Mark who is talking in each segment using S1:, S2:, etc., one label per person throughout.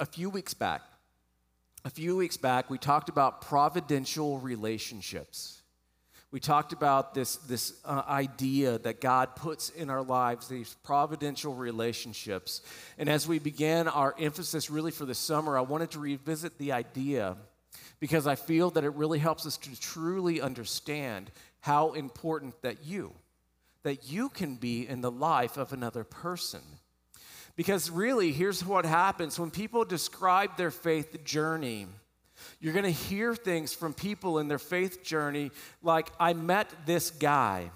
S1: a few weeks back, a few weeks back, we talked about providential relationships. We talked about this, this uh, idea that God puts in our lives, these providential relationships. And as we began our emphasis really for the summer, I wanted to revisit the idea because I feel that it really helps us to truly understand how important that you, that you can be in the life of another person. Because really, here's what happens when people describe their faith journey you're going to hear things from people in their faith journey like, I met this guy.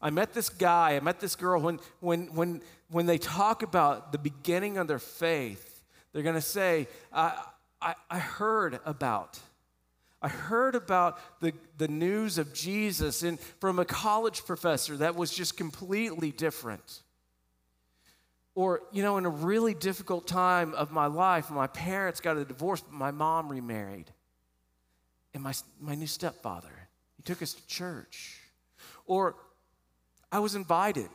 S1: I met this guy, I met this girl. When, when, when, when they talk about the beginning of their faith, they're going to say, I, I, I heard about. I heard about the, the news of Jesus and from a college professor that was just completely different. Or, you know, in a really difficult time of my life, my parents got a divorce, but my mom remarried. And my, my new stepfather, he took us to church. Or I was invited.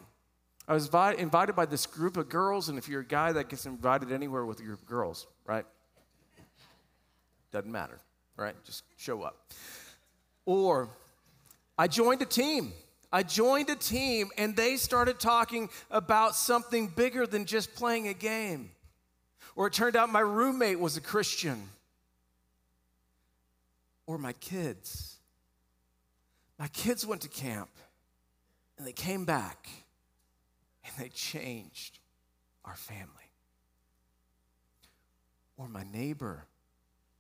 S1: I was invited, invited by this group of girls, and if you're a guy that gets invited anywhere with a group of girls, right? Doesn't matter, right? Just show up. Or I joined a team. I joined a team and they started talking about something bigger than just playing a game. Or it turned out my roommate was a Christian. Or my kids. My kids went to camp and they came back and they changed our family. Or my neighbor.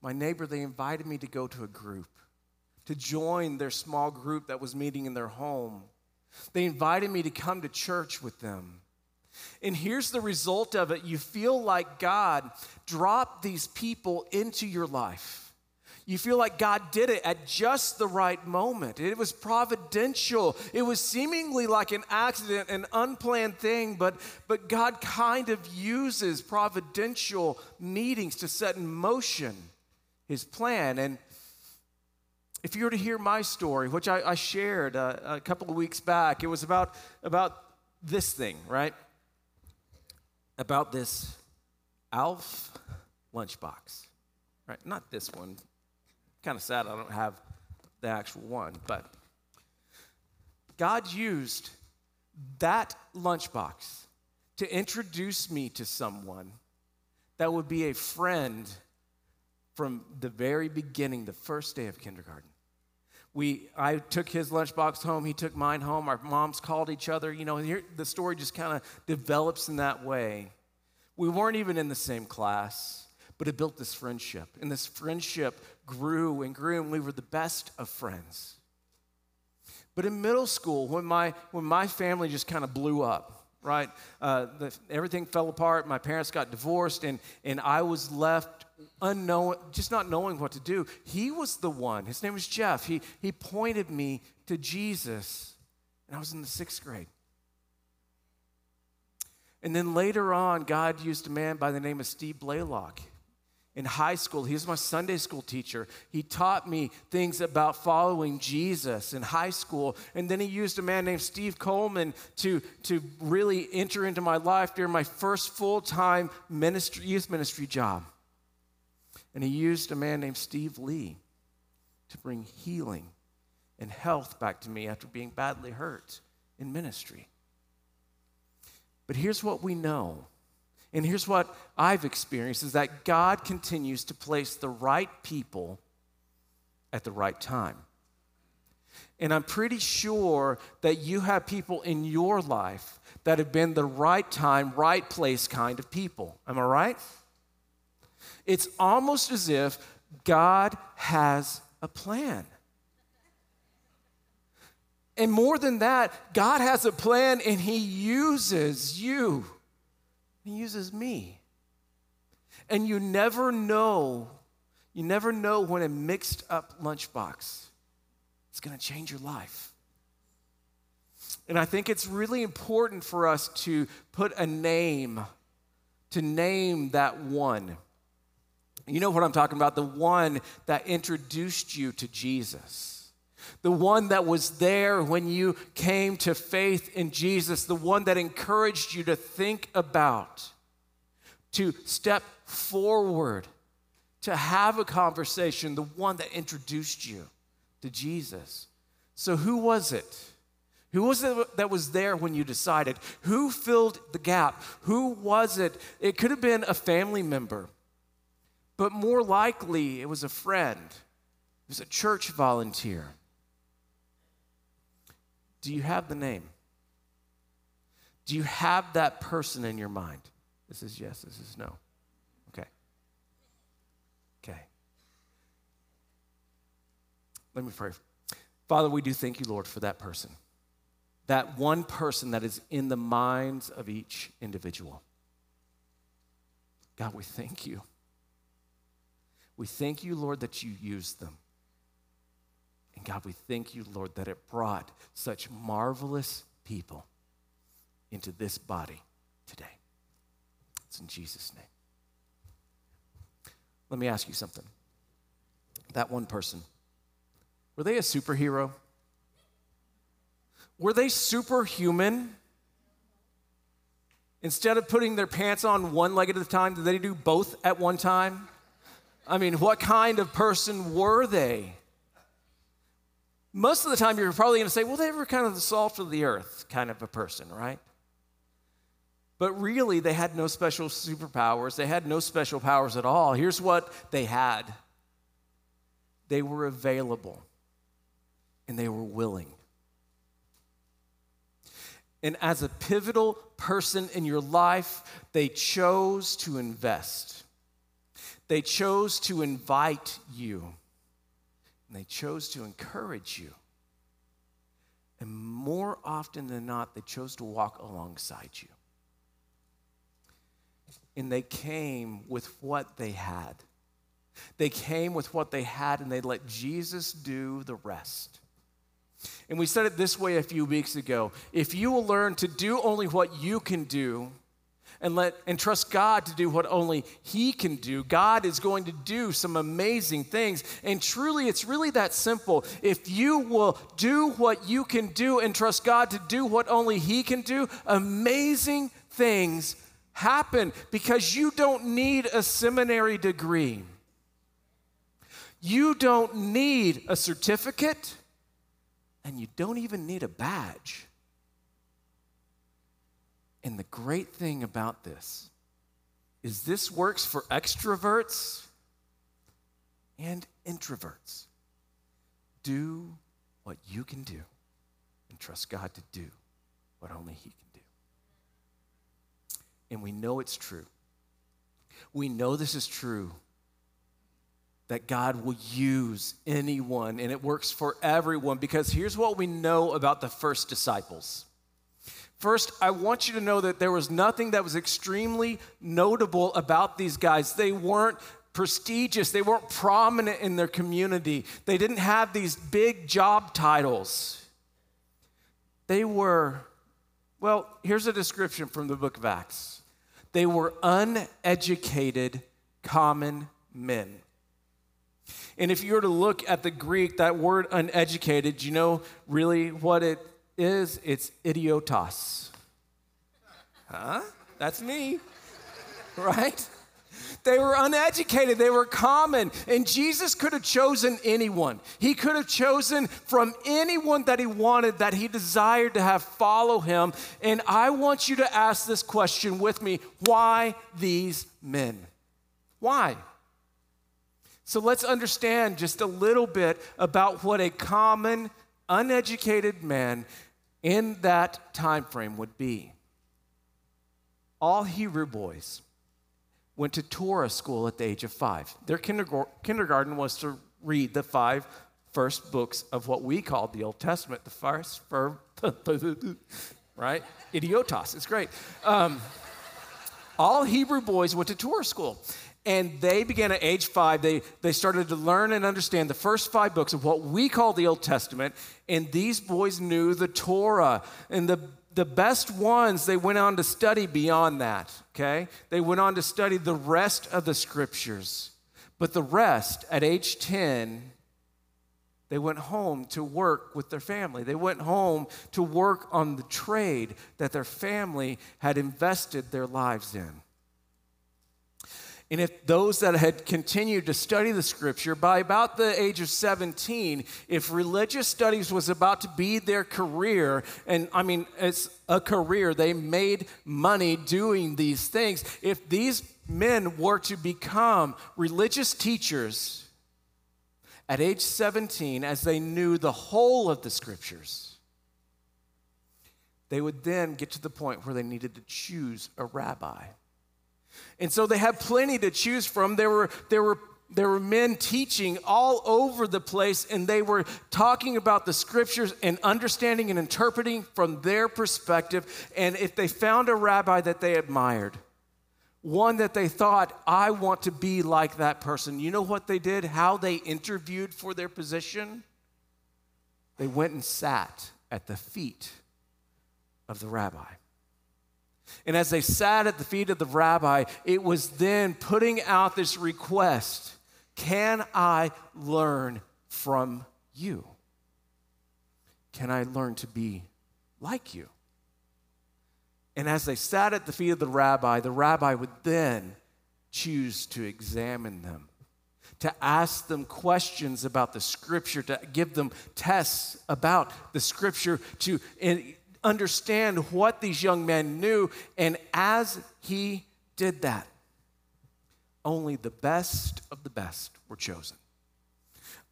S1: My neighbor, they invited me to go to a group to join their small group that was meeting in their home. They invited me to come to church with them. And here's the result of it you feel like God dropped these people into your life. You feel like God did it at just the right moment. It was providential. It was seemingly like an accident, an unplanned thing, but, but God kind of uses providential meetings to set in motion his plan. And if you were to hear my story, which I, I shared uh, a couple of weeks back, it was about, about this thing, right? About this Alf lunchbox, right? Not this one. Kind of sad I don't have the actual one, but God used that lunchbox to introduce me to someone that would be a friend from the very beginning, the first day of kindergarten we i took his lunchbox home he took mine home our moms called each other you know here the story just kind of develops in that way. We weren't even in the same class but it built this friendship and this friendship grew and grew and we were the best of friends. But in middle school when my when my family just kind of blew up right uh, the, everything fell apart my parents got divorced and and i was left unknown, just not knowing what to do. He was the one. His name was Jeff. He, he pointed me to Jesus, and I was in the sixth grade. And then later on, God used a man by the name of Steve Blaylock. In high school, he was my Sunday school teacher. He taught me things about following Jesus in high school. And then he used a man named Steve Coleman to, to really enter into my life during my first full time ministry, youth ministry job. And he used a man named Steve Lee to bring healing and health back to me after being badly hurt in ministry. But here's what we know, and here's what I've experienced is that God continues to place the right people at the right time. And I'm pretty sure that you have people in your life that have been the right time, right place kind of people. Am I right? It's almost as if God has a plan. And more than that, God has a plan and He uses you. He uses me. And you never know, you never know when a mixed up lunchbox is going to change your life. And I think it's really important for us to put a name, to name that one. You know what I'm talking about? The one that introduced you to Jesus. The one that was there when you came to faith in Jesus. The one that encouraged you to think about to step forward, to have a conversation, the one that introduced you to Jesus. So, who was it? Who was it that was there when you decided? Who filled the gap? Who was it? It could have been a family member, but more likely it was a friend, it was a church volunteer. Do you have the name? Do you have that person in your mind? This is yes, this is no. Okay. Okay. Let me pray. Father, we do thank you, Lord, for that person. That one person that is in the minds of each individual. God, we thank you. We thank you, Lord, that you used them. And God, we thank you, Lord, that it brought such marvelous people into this body today. It's in Jesus' name. Let me ask you something. That one person, were they a superhero? Were they superhuman? Instead of putting their pants on one leg at a time, did they do both at one time? I mean, what kind of person were they? Most of the time, you're probably going to say, well, they were kind of the salt of the earth kind of a person, right? But really, they had no special superpowers. They had no special powers at all. Here's what they had they were available and they were willing. And as a pivotal person in your life, they chose to invest. They chose to invite you. And they chose to encourage you. And more often than not, they chose to walk alongside you and they came with what they had. They came with what they had and they let Jesus do the rest. And we said it this way a few weeks ago if you will learn to do only what you can do, and let and trust God to do what only he can do. God is going to do some amazing things. And truly it's really that simple. If you will do what you can do and trust God to do what only he can do, amazing things happen because you don't need a seminary degree. You don't need a certificate, and you don't even need a badge. And the great thing about this is this works for extroverts and introverts. Do what you can do and trust God to do what only He can do. and we know it's true. We know this is true that God will use anyone and it works for everyone because here's what we know about the first disciples. First, I want you to know that there was nothing that was extremely notable about these guys. They weren't prestigious, they weren't prominent in their community, they didn't have these big job titles. They were, well, here's a description from the book of Acts they were uneducated common men. And if you were to look at the Greek, that word uneducated, do you know really what it is? It's idiotas. Huh? That's me, right? They were uneducated, they were common. And Jesus could have chosen anyone. He could have chosen from anyone that he wanted, that he desired to have follow him. And I want you to ask this question with me why these men? Why? So let's understand just a little bit about what a common, uneducated man in that time frame would be. All Hebrew boys went to Torah school at the age of five. Their kindergarten was to read the five first books of what we call the Old Testament, the first, right? Idiotos, it's great. Um, all Hebrew boys went to Torah school. And they began at age five, they, they started to learn and understand the first five books of what we call the Old Testament. And these boys knew the Torah. And the the best ones, they went on to study beyond that, okay? They went on to study the rest of the scriptures. But the rest, at age 10, they went home to work with their family. They went home to work on the trade that their family had invested their lives in. And if those that had continued to study the scripture, by about the age of 17, if religious studies was about to be their career, and I mean, it's a career, they made money doing these things. If these men were to become religious teachers at age 17, as they knew the whole of the scriptures, they would then get to the point where they needed to choose a rabbi. And so they had plenty to choose from. There were, there were there were men teaching all over the place, and they were talking about the scriptures and understanding and interpreting from their perspective. And if they found a rabbi that they admired, one that they thought, I want to be like that person, you know what they did? How they interviewed for their position? They went and sat at the feet of the rabbi. And as they sat at the feet of the rabbi, it was then putting out this request Can I learn from you? Can I learn to be like you? And as they sat at the feet of the rabbi, the rabbi would then choose to examine them, to ask them questions about the scripture, to give them tests about the scripture, to understand what these young men knew. And as he did that, only the best of the best were chosen.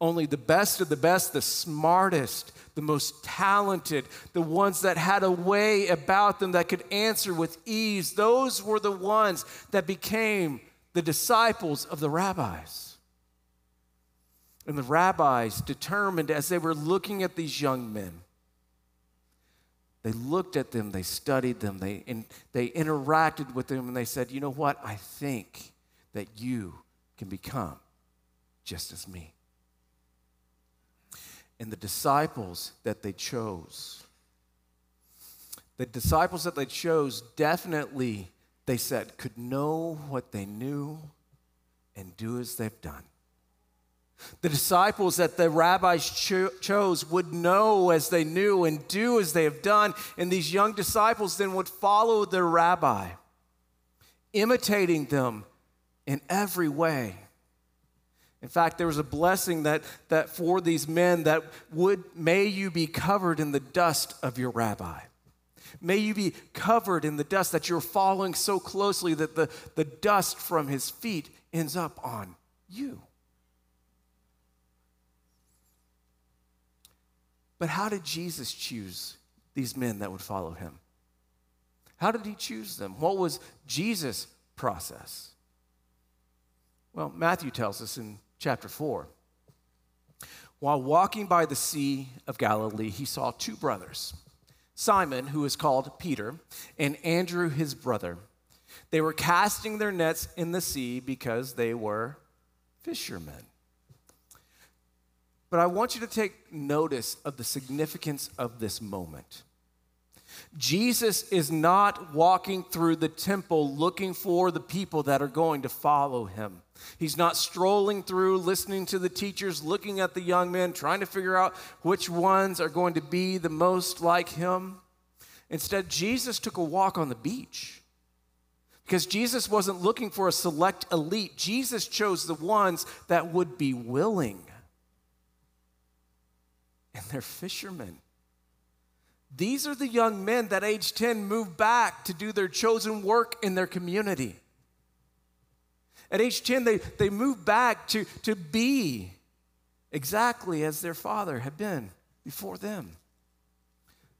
S1: Only the best of the best, the smartest, the most talented, the ones that had a way about them that could answer with ease, those were the ones that became the disciples of the rabbis. And the rabbis determined as they were looking at these young men they looked at them, they studied them, they, and they interacted with them, and they said, You know what? I think that you can become just as me. And the disciples that they chose, the disciples that they chose definitely, they said, could know what they knew and do as they've done. The disciples that the rabbis cho- chose would know as they knew and do as they have done. And these young disciples then would follow their rabbi, imitating them in every way. In fact, there was a blessing that, that for these men that would, may you be covered in the dust of your rabbi. May you be covered in the dust that you're following so closely that the, the dust from his feet ends up on you. But how did Jesus choose these men that would follow him? How did he choose them? What was Jesus' process? Well, Matthew tells us in chapter 4. While walking by the Sea of Galilee, he saw two brothers Simon, who is called Peter, and Andrew, his brother. They were casting their nets in the sea because they were fishermen. But I want you to take notice of the significance of this moment. Jesus is not walking through the temple looking for the people that are going to follow him. He's not strolling through, listening to the teachers, looking at the young men, trying to figure out which ones are going to be the most like him. Instead, Jesus took a walk on the beach. Because Jesus wasn't looking for a select elite, Jesus chose the ones that would be willing and they're fishermen. These are the young men that age 10 move back to do their chosen work in their community. At age 10, they, they moved back to, to be exactly as their father had been before them.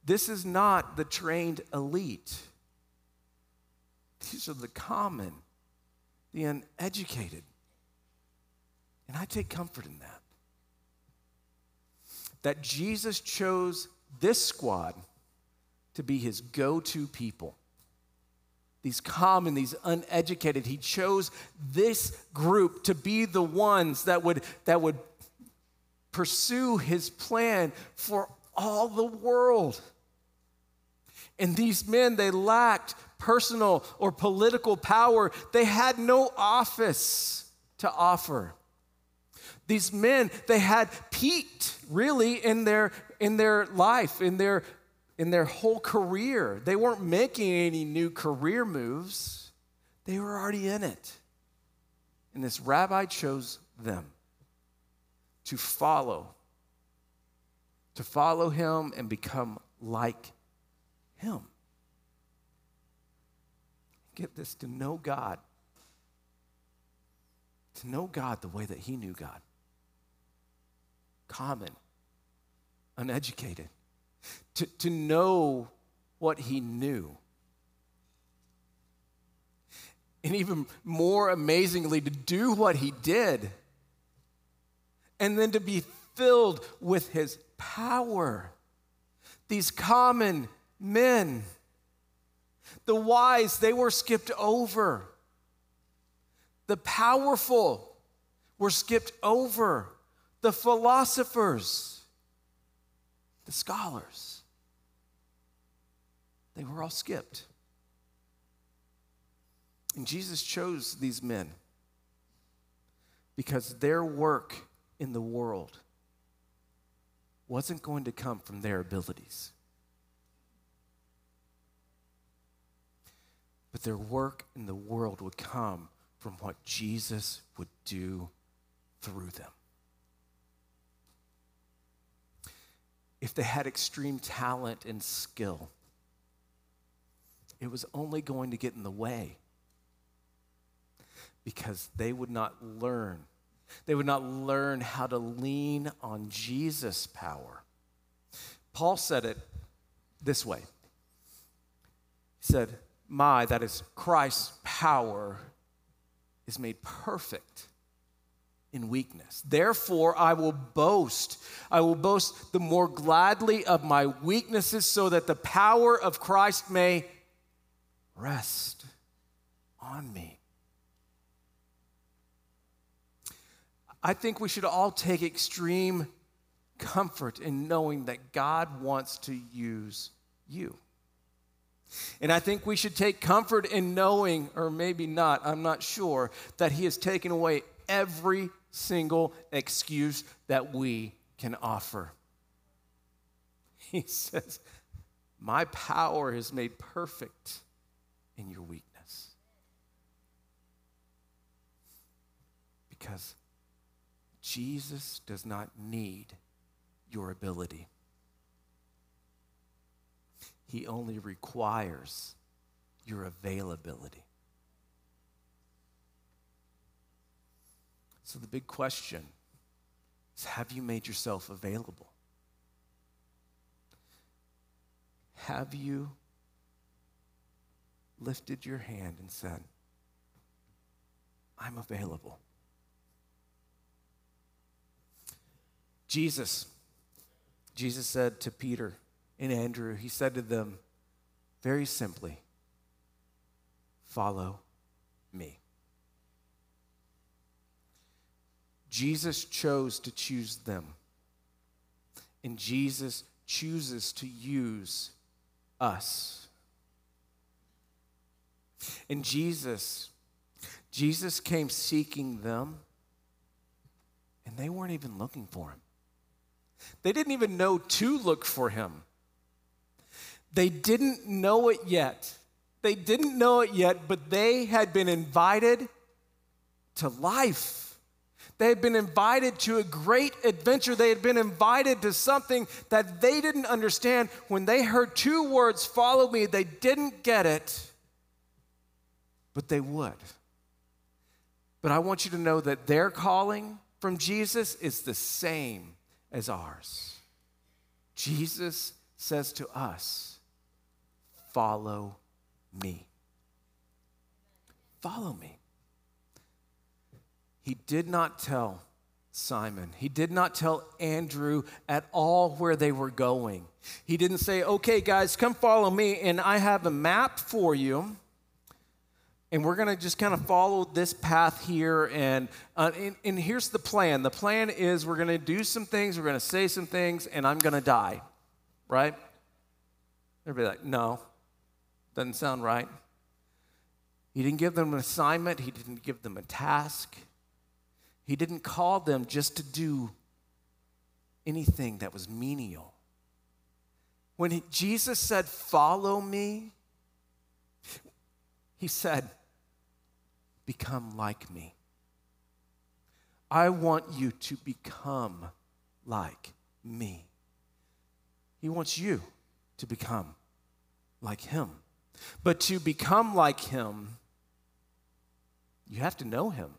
S1: This is not the trained elite. These are the common, the uneducated. And I take comfort in that that Jesus chose this squad to be his go to people. These common, these uneducated, he chose this group to be the ones that would, that would pursue his plan for all the world. And these men, they lacked personal or political power, they had no office to offer. These men, they had peaked really in their, in their life, in their, in their whole career. They weren't making any new career moves, they were already in it. And this rabbi chose them to follow, to follow him and become like him. Get this to know God, to know God the way that he knew God. Common, uneducated, to, to know what he knew. And even more amazingly, to do what he did. And then to be filled with his power. These common men, the wise, they were skipped over. The powerful were skipped over. The philosophers, the scholars, they were all skipped. And Jesus chose these men because their work in the world wasn't going to come from their abilities. But their work in the world would come from what Jesus would do through them. If they had extreme talent and skill, it was only going to get in the way because they would not learn. They would not learn how to lean on Jesus' power. Paul said it this way He said, My, that is Christ's power, is made perfect in weakness. Therefore, I will boast. I will boast the more gladly of my weaknesses so that the power of Christ may rest on me. I think we should all take extreme comfort in knowing that God wants to use you. And I think we should take comfort in knowing, or maybe not, I'm not sure, that He has taken away every single excuse that we can offer. He says, My power is made perfect in your weakness. Because Jesus does not need your ability. He only requires your availability. So, the big question is have you made yourself available? Have you lifted your hand and said, I'm available? Jesus, Jesus said to Peter and Andrew, he said to them very simply, Follow me. Jesus chose to choose them, and Jesus chooses to use us. And Jesus, Jesus came seeking them, and they weren't even looking for him. They didn't even know to look for him. They didn't know it yet. They didn't know it yet, but they had been invited to life. They had been invited to a great adventure. They had been invited to something that they didn't understand. When they heard two words, follow me, they didn't get it, but they would. But I want you to know that their calling from Jesus is the same as ours. Jesus says to us, Follow me. Follow me. He did not tell Simon, he did not tell Andrew at all where they were going. He didn't say, Okay, guys, come follow me, and I have a map for you and we're going to just kind of follow this path here and, uh, and, and here's the plan. The plan is we're going to do some things we're going to say some things and i'm going to die right? Everybody like no doesn't sound right. He didn't give them an assignment he didn't give them a task he didn't call them just to do anything that was menial when he, jesus said follow me he said become like me. I want you to become like me. He wants you to become like him. But to become like him, you have to know him.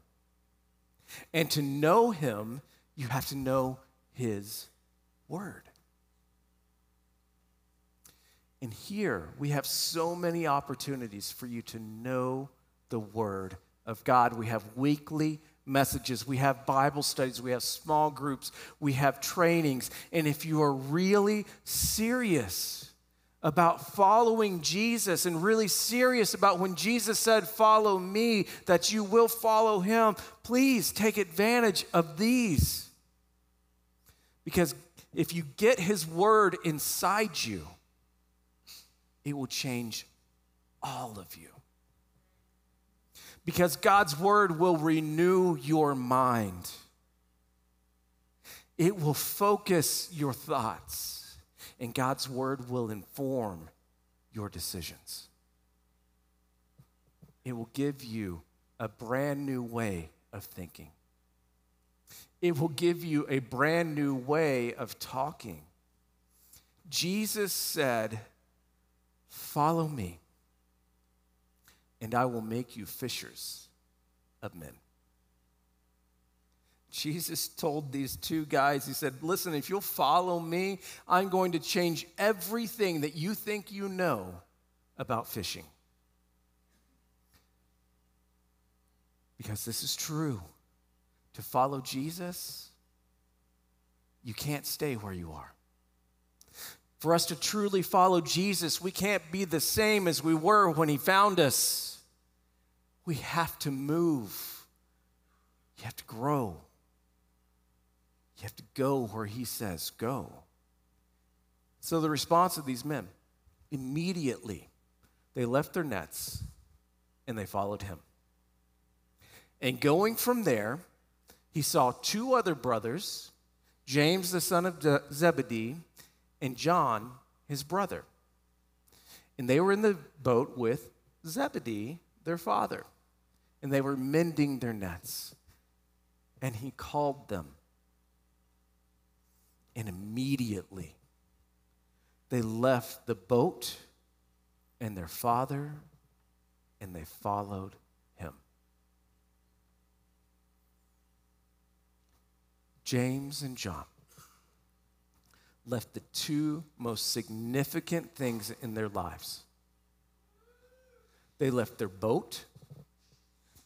S1: And to know him, you have to know his word. And here we have so many opportunities for you to know the word of God. We have weekly messages, we have Bible studies, we have small groups, we have trainings. And if you are really serious about following Jesus and really serious about when Jesus said, Follow me, that you will follow him, please take advantage of these. Because if you get his word inside you, it will change all of you because God's word will renew your mind. It will focus your thoughts, and God's word will inform your decisions. It will give you a brand new way of thinking. It will give you a brand new way of talking. Jesus said, Follow me and I will make you fishers of men. Jesus told these two guys, He said, Listen, if you'll follow me, I'm going to change everything that you think you know about fishing. Because this is true. To follow Jesus, you can't stay where you are. For us to truly follow Jesus, we can't be the same as we were when He found us. We have to move. You have to grow. You have to go where he says go. So the response of these men immediately they left their nets and they followed him. And going from there, he saw two other brothers, James the son of Zebedee and John his brother. And they were in the boat with Zebedee, their father and they were mending their nets. And he called them. And immediately they left the boat and their father and they followed him. James and John left the two most significant things in their lives. They left their boat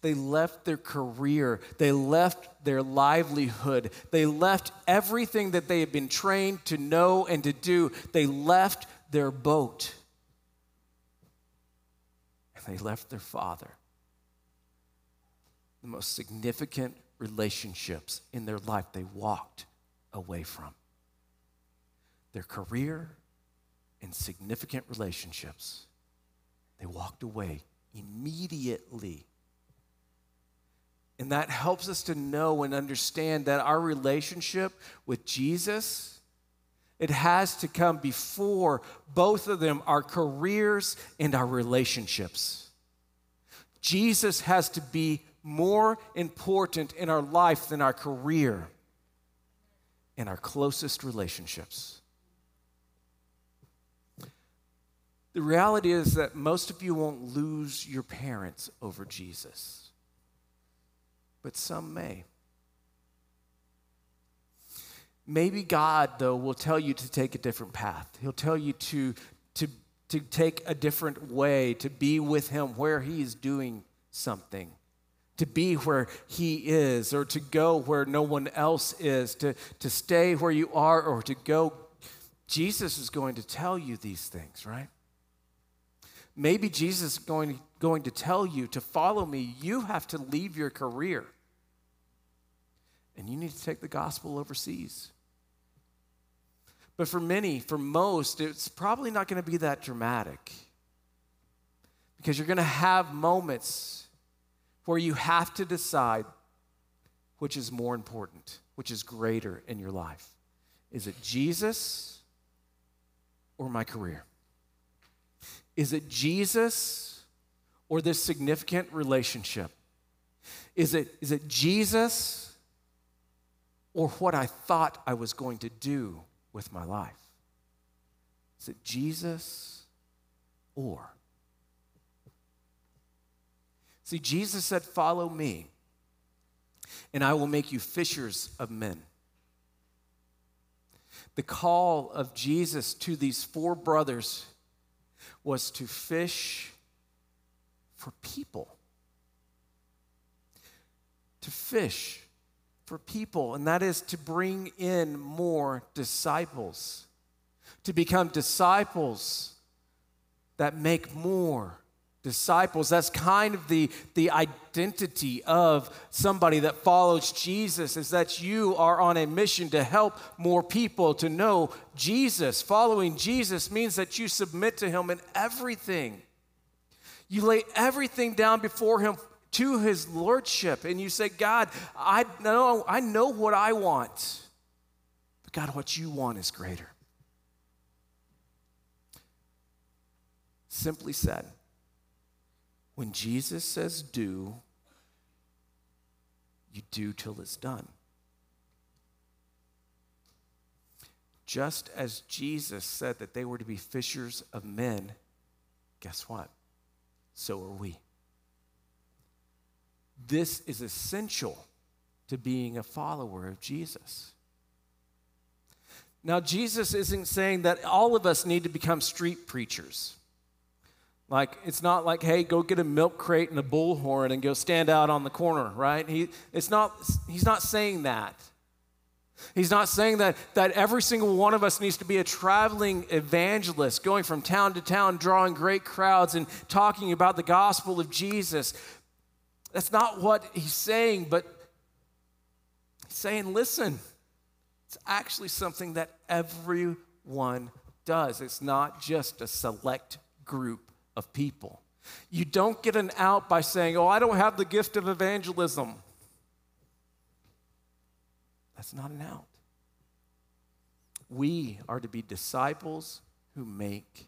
S1: they left their career. They left their livelihood. They left everything that they had been trained to know and to do. They left their boat. And they left their father. The most significant relationships in their life they walked away from. Their career and significant relationships, they walked away immediately and that helps us to know and understand that our relationship with Jesus, it has to come before both of them, our careers and our relationships. Jesus has to be more important in our life than our career and our closest relationships. The reality is that most of you won't lose your parents over Jesus but some may. Maybe God, though, will tell you to take a different path. He'll tell you to, to, to take a different way, to be with Him where He is doing something, to be where He is, or to go where no one else is, to, to stay where you are, or to go. Jesus is going to tell you these things, right? Maybe Jesus is going, going to tell you to follow me, you have to leave your career and you need to take the gospel overseas. But for many, for most, it's probably not going to be that dramatic. Because you're going to have moments where you have to decide which is more important, which is greater in your life. Is it Jesus or my career? Is it Jesus or this significant relationship? Is it, is it Jesus or what I thought I was going to do with my life? Is it Jesus or? See, Jesus said, Follow me, and I will make you fishers of men. The call of Jesus to these four brothers was to fish for people. To fish for people, and that is to bring in more disciples, to become disciples that make more disciples. That's kind of the, the identity of somebody that follows Jesus, is that you are on a mission to help more people to know Jesus. Following Jesus means that you submit to Him in everything. You lay everything down before Him to His Lordship, and you say, God, I know, I know what I want, but God, what you want is greater. Simply said, when Jesus says do, you do till it's done. Just as Jesus said that they were to be fishers of men, guess what? So are we. This is essential to being a follower of Jesus. Now, Jesus isn't saying that all of us need to become street preachers. Like, it's not like, hey, go get a milk crate and a bullhorn and go stand out on the corner, right? He, it's not, he's not saying that. He's not saying that, that every single one of us needs to be a traveling evangelist, going from town to town, drawing great crowds and talking about the gospel of Jesus. That's not what he's saying, but he's saying, listen, it's actually something that everyone does. It's not just a select group of people. You don't get an out by saying, Oh, I don't have the gift of evangelism. That's not an out. We are to be disciples who make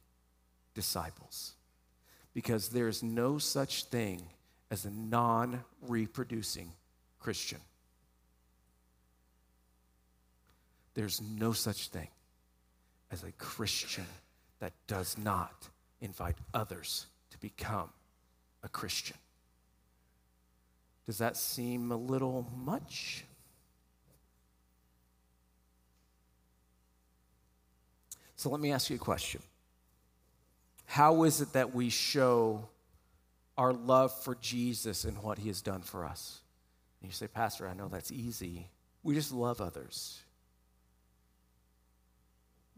S1: disciples because there's no such thing as a non reproducing Christian. There's no such thing as a Christian that does not invite others to become a Christian. Does that seem a little much? So let me ask you a question. How is it that we show our love for Jesus and what he has done for us? And you say, Pastor, I know that's easy. We just love others.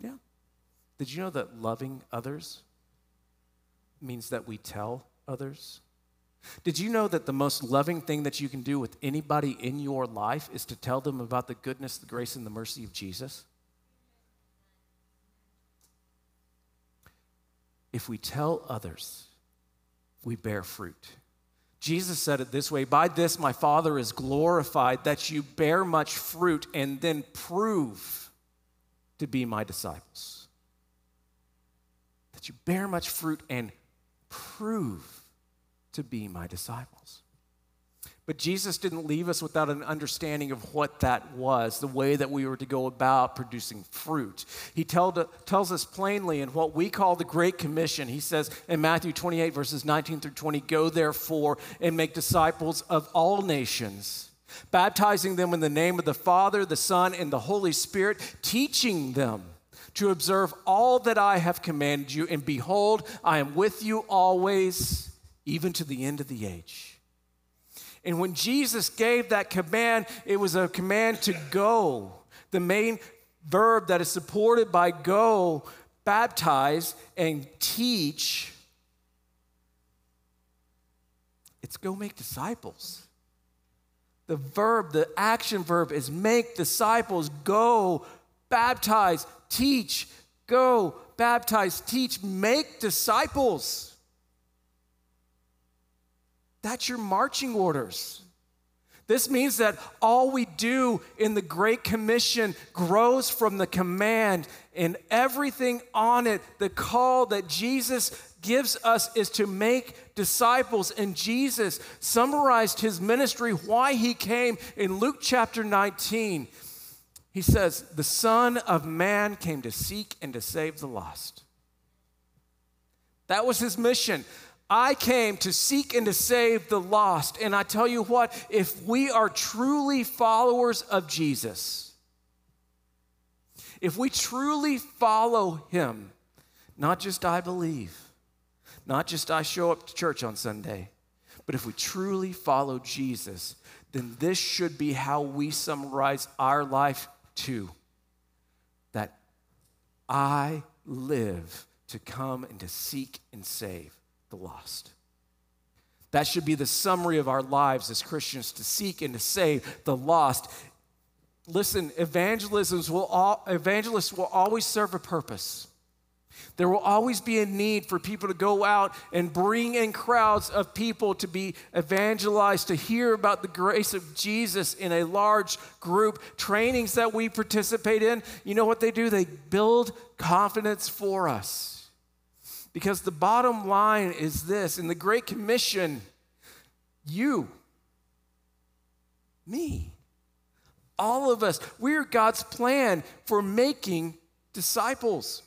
S1: Yeah. Did you know that loving others means that we tell others. Did you know that the most loving thing that you can do with anybody in your life is to tell them about the goodness, the grace, and the mercy of Jesus? If we tell others, we bear fruit. Jesus said it this way By this my Father is glorified, that you bear much fruit and then prove to be my disciples. That you bear much fruit and prove to be my disciples. But Jesus didn't leave us without an understanding of what that was, the way that we were to go about producing fruit. He tells us plainly in what we call the Great Commission. He says in Matthew 28, verses 19 through 20, Go therefore and make disciples of all nations, baptizing them in the name of the Father, the Son, and the Holy Spirit, teaching them to observe all that I have commanded you, and behold, I am with you always, even to the end of the age. And when Jesus gave that command, it was a command to go. The main verb that is supported by go, baptize, and teach, it's go make disciples. The verb, the action verb is make disciples, go, baptize, teach, go, baptize, teach, make disciples. That's your marching orders. This means that all we do in the Great Commission grows from the command, and everything on it, the call that Jesus gives us is to make disciples. And Jesus summarized his ministry, why he came in Luke chapter 19. He says, The Son of Man came to seek and to save the lost. That was his mission. I came to seek and to save the lost. And I tell you what, if we are truly followers of Jesus, if we truly follow him, not just I believe, not just I show up to church on Sunday, but if we truly follow Jesus, then this should be how we summarize our life too. That I live to come and to seek and save the lost. That should be the summary of our lives as Christians to seek and to save the lost. Listen, evangelisms will all, evangelists will always serve a purpose. There will always be a need for people to go out and bring in crowds of people to be evangelized, to hear about the grace of Jesus in a large group. Trainings that we participate in, you know what they do? They build confidence for us. Because the bottom line is this in the Great Commission, you, me, all of us, we're God's plan for making disciples.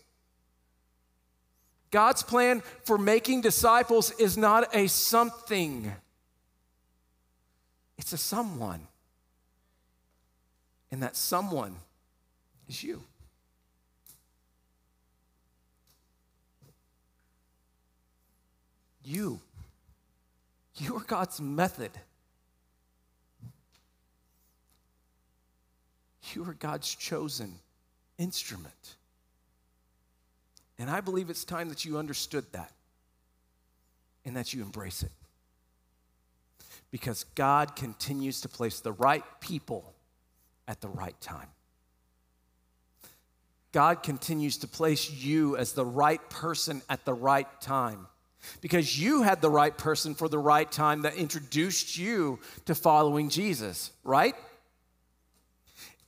S1: God's plan for making disciples is not a something, it's a someone. And that someone is you. You. You are God's method. You are God's chosen instrument. And I believe it's time that you understood that and that you embrace it. Because God continues to place the right people at the right time. God continues to place you as the right person at the right time because you had the right person for the right time that introduced you to following Jesus, right?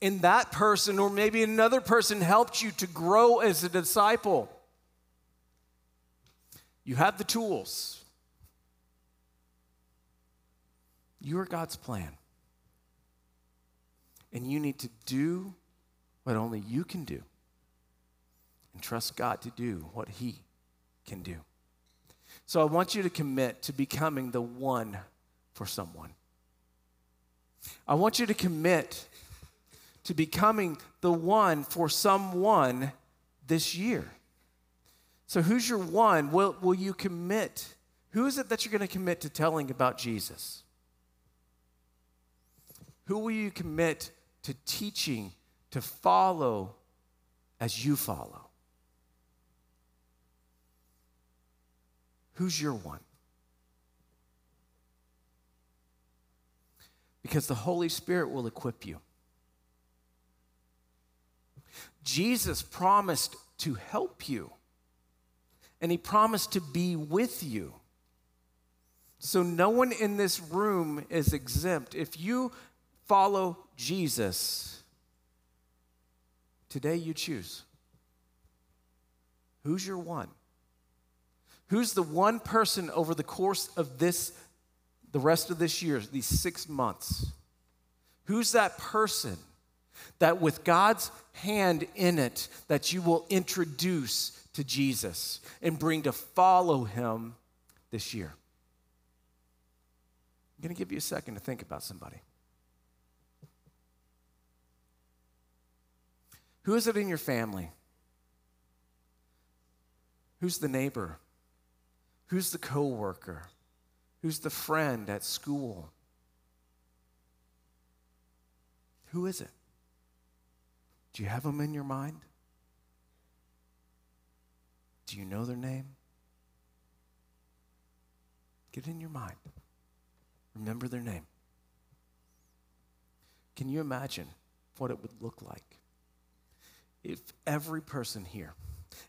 S1: And that person, or maybe another person, helped you to grow as a disciple. You have the tools. You are God's plan. And you need to do what only you can do and trust God to do what He can do. So I want you to commit to becoming the one for someone. I want you to commit to becoming the one for someone this year. So, who's your one? Will, will you commit? Who is it that you're going to commit to telling about Jesus? Who will you commit to teaching, to follow as you follow? Who's your one? Because the Holy Spirit will equip you. Jesus promised to help you and he promised to be with you. So no one in this room is exempt. If you follow Jesus, today you choose. Who's your one? Who's the one person over the course of this, the rest of this year, these six months? Who's that person that with God's hand in it that you will introduce to Jesus and bring to follow him this year? I'm going to give you a second to think about somebody. Who is it in your family? Who's the neighbor? Who's the coworker? Who's the friend at school? Who is it? Do you have them in your mind? Do you know their name? Get in your mind. Remember their name. Can you imagine what it would look like if every person here,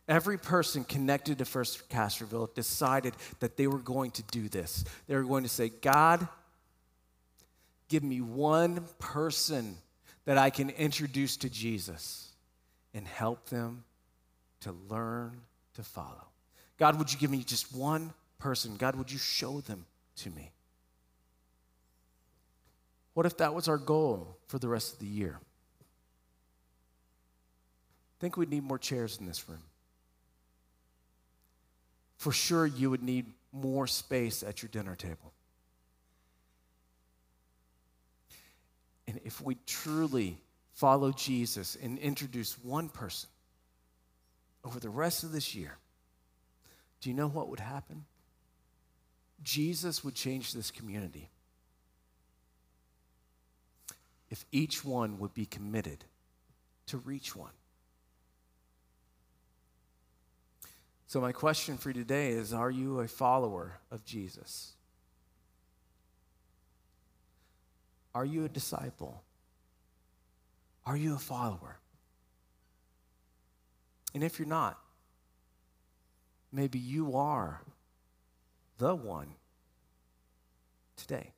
S1: every person connected to First Castroville decided that they were going to do this? They were going to say, God, give me one person that I can introduce to Jesus and help them to learn to follow. God, would you give me just one person? God, would you show them to me? What if that was our goal for the rest of the year? Think we'd need more chairs in this room. For sure, you would need more space at your dinner table. And if we truly follow Jesus and introduce one person over the rest of this year, do you know what would happen? Jesus would change this community if each one would be committed to reach one. So, my question for you today is Are you a follower of Jesus? Are you a disciple? Are you a follower? And if you're not, maybe you are the one today.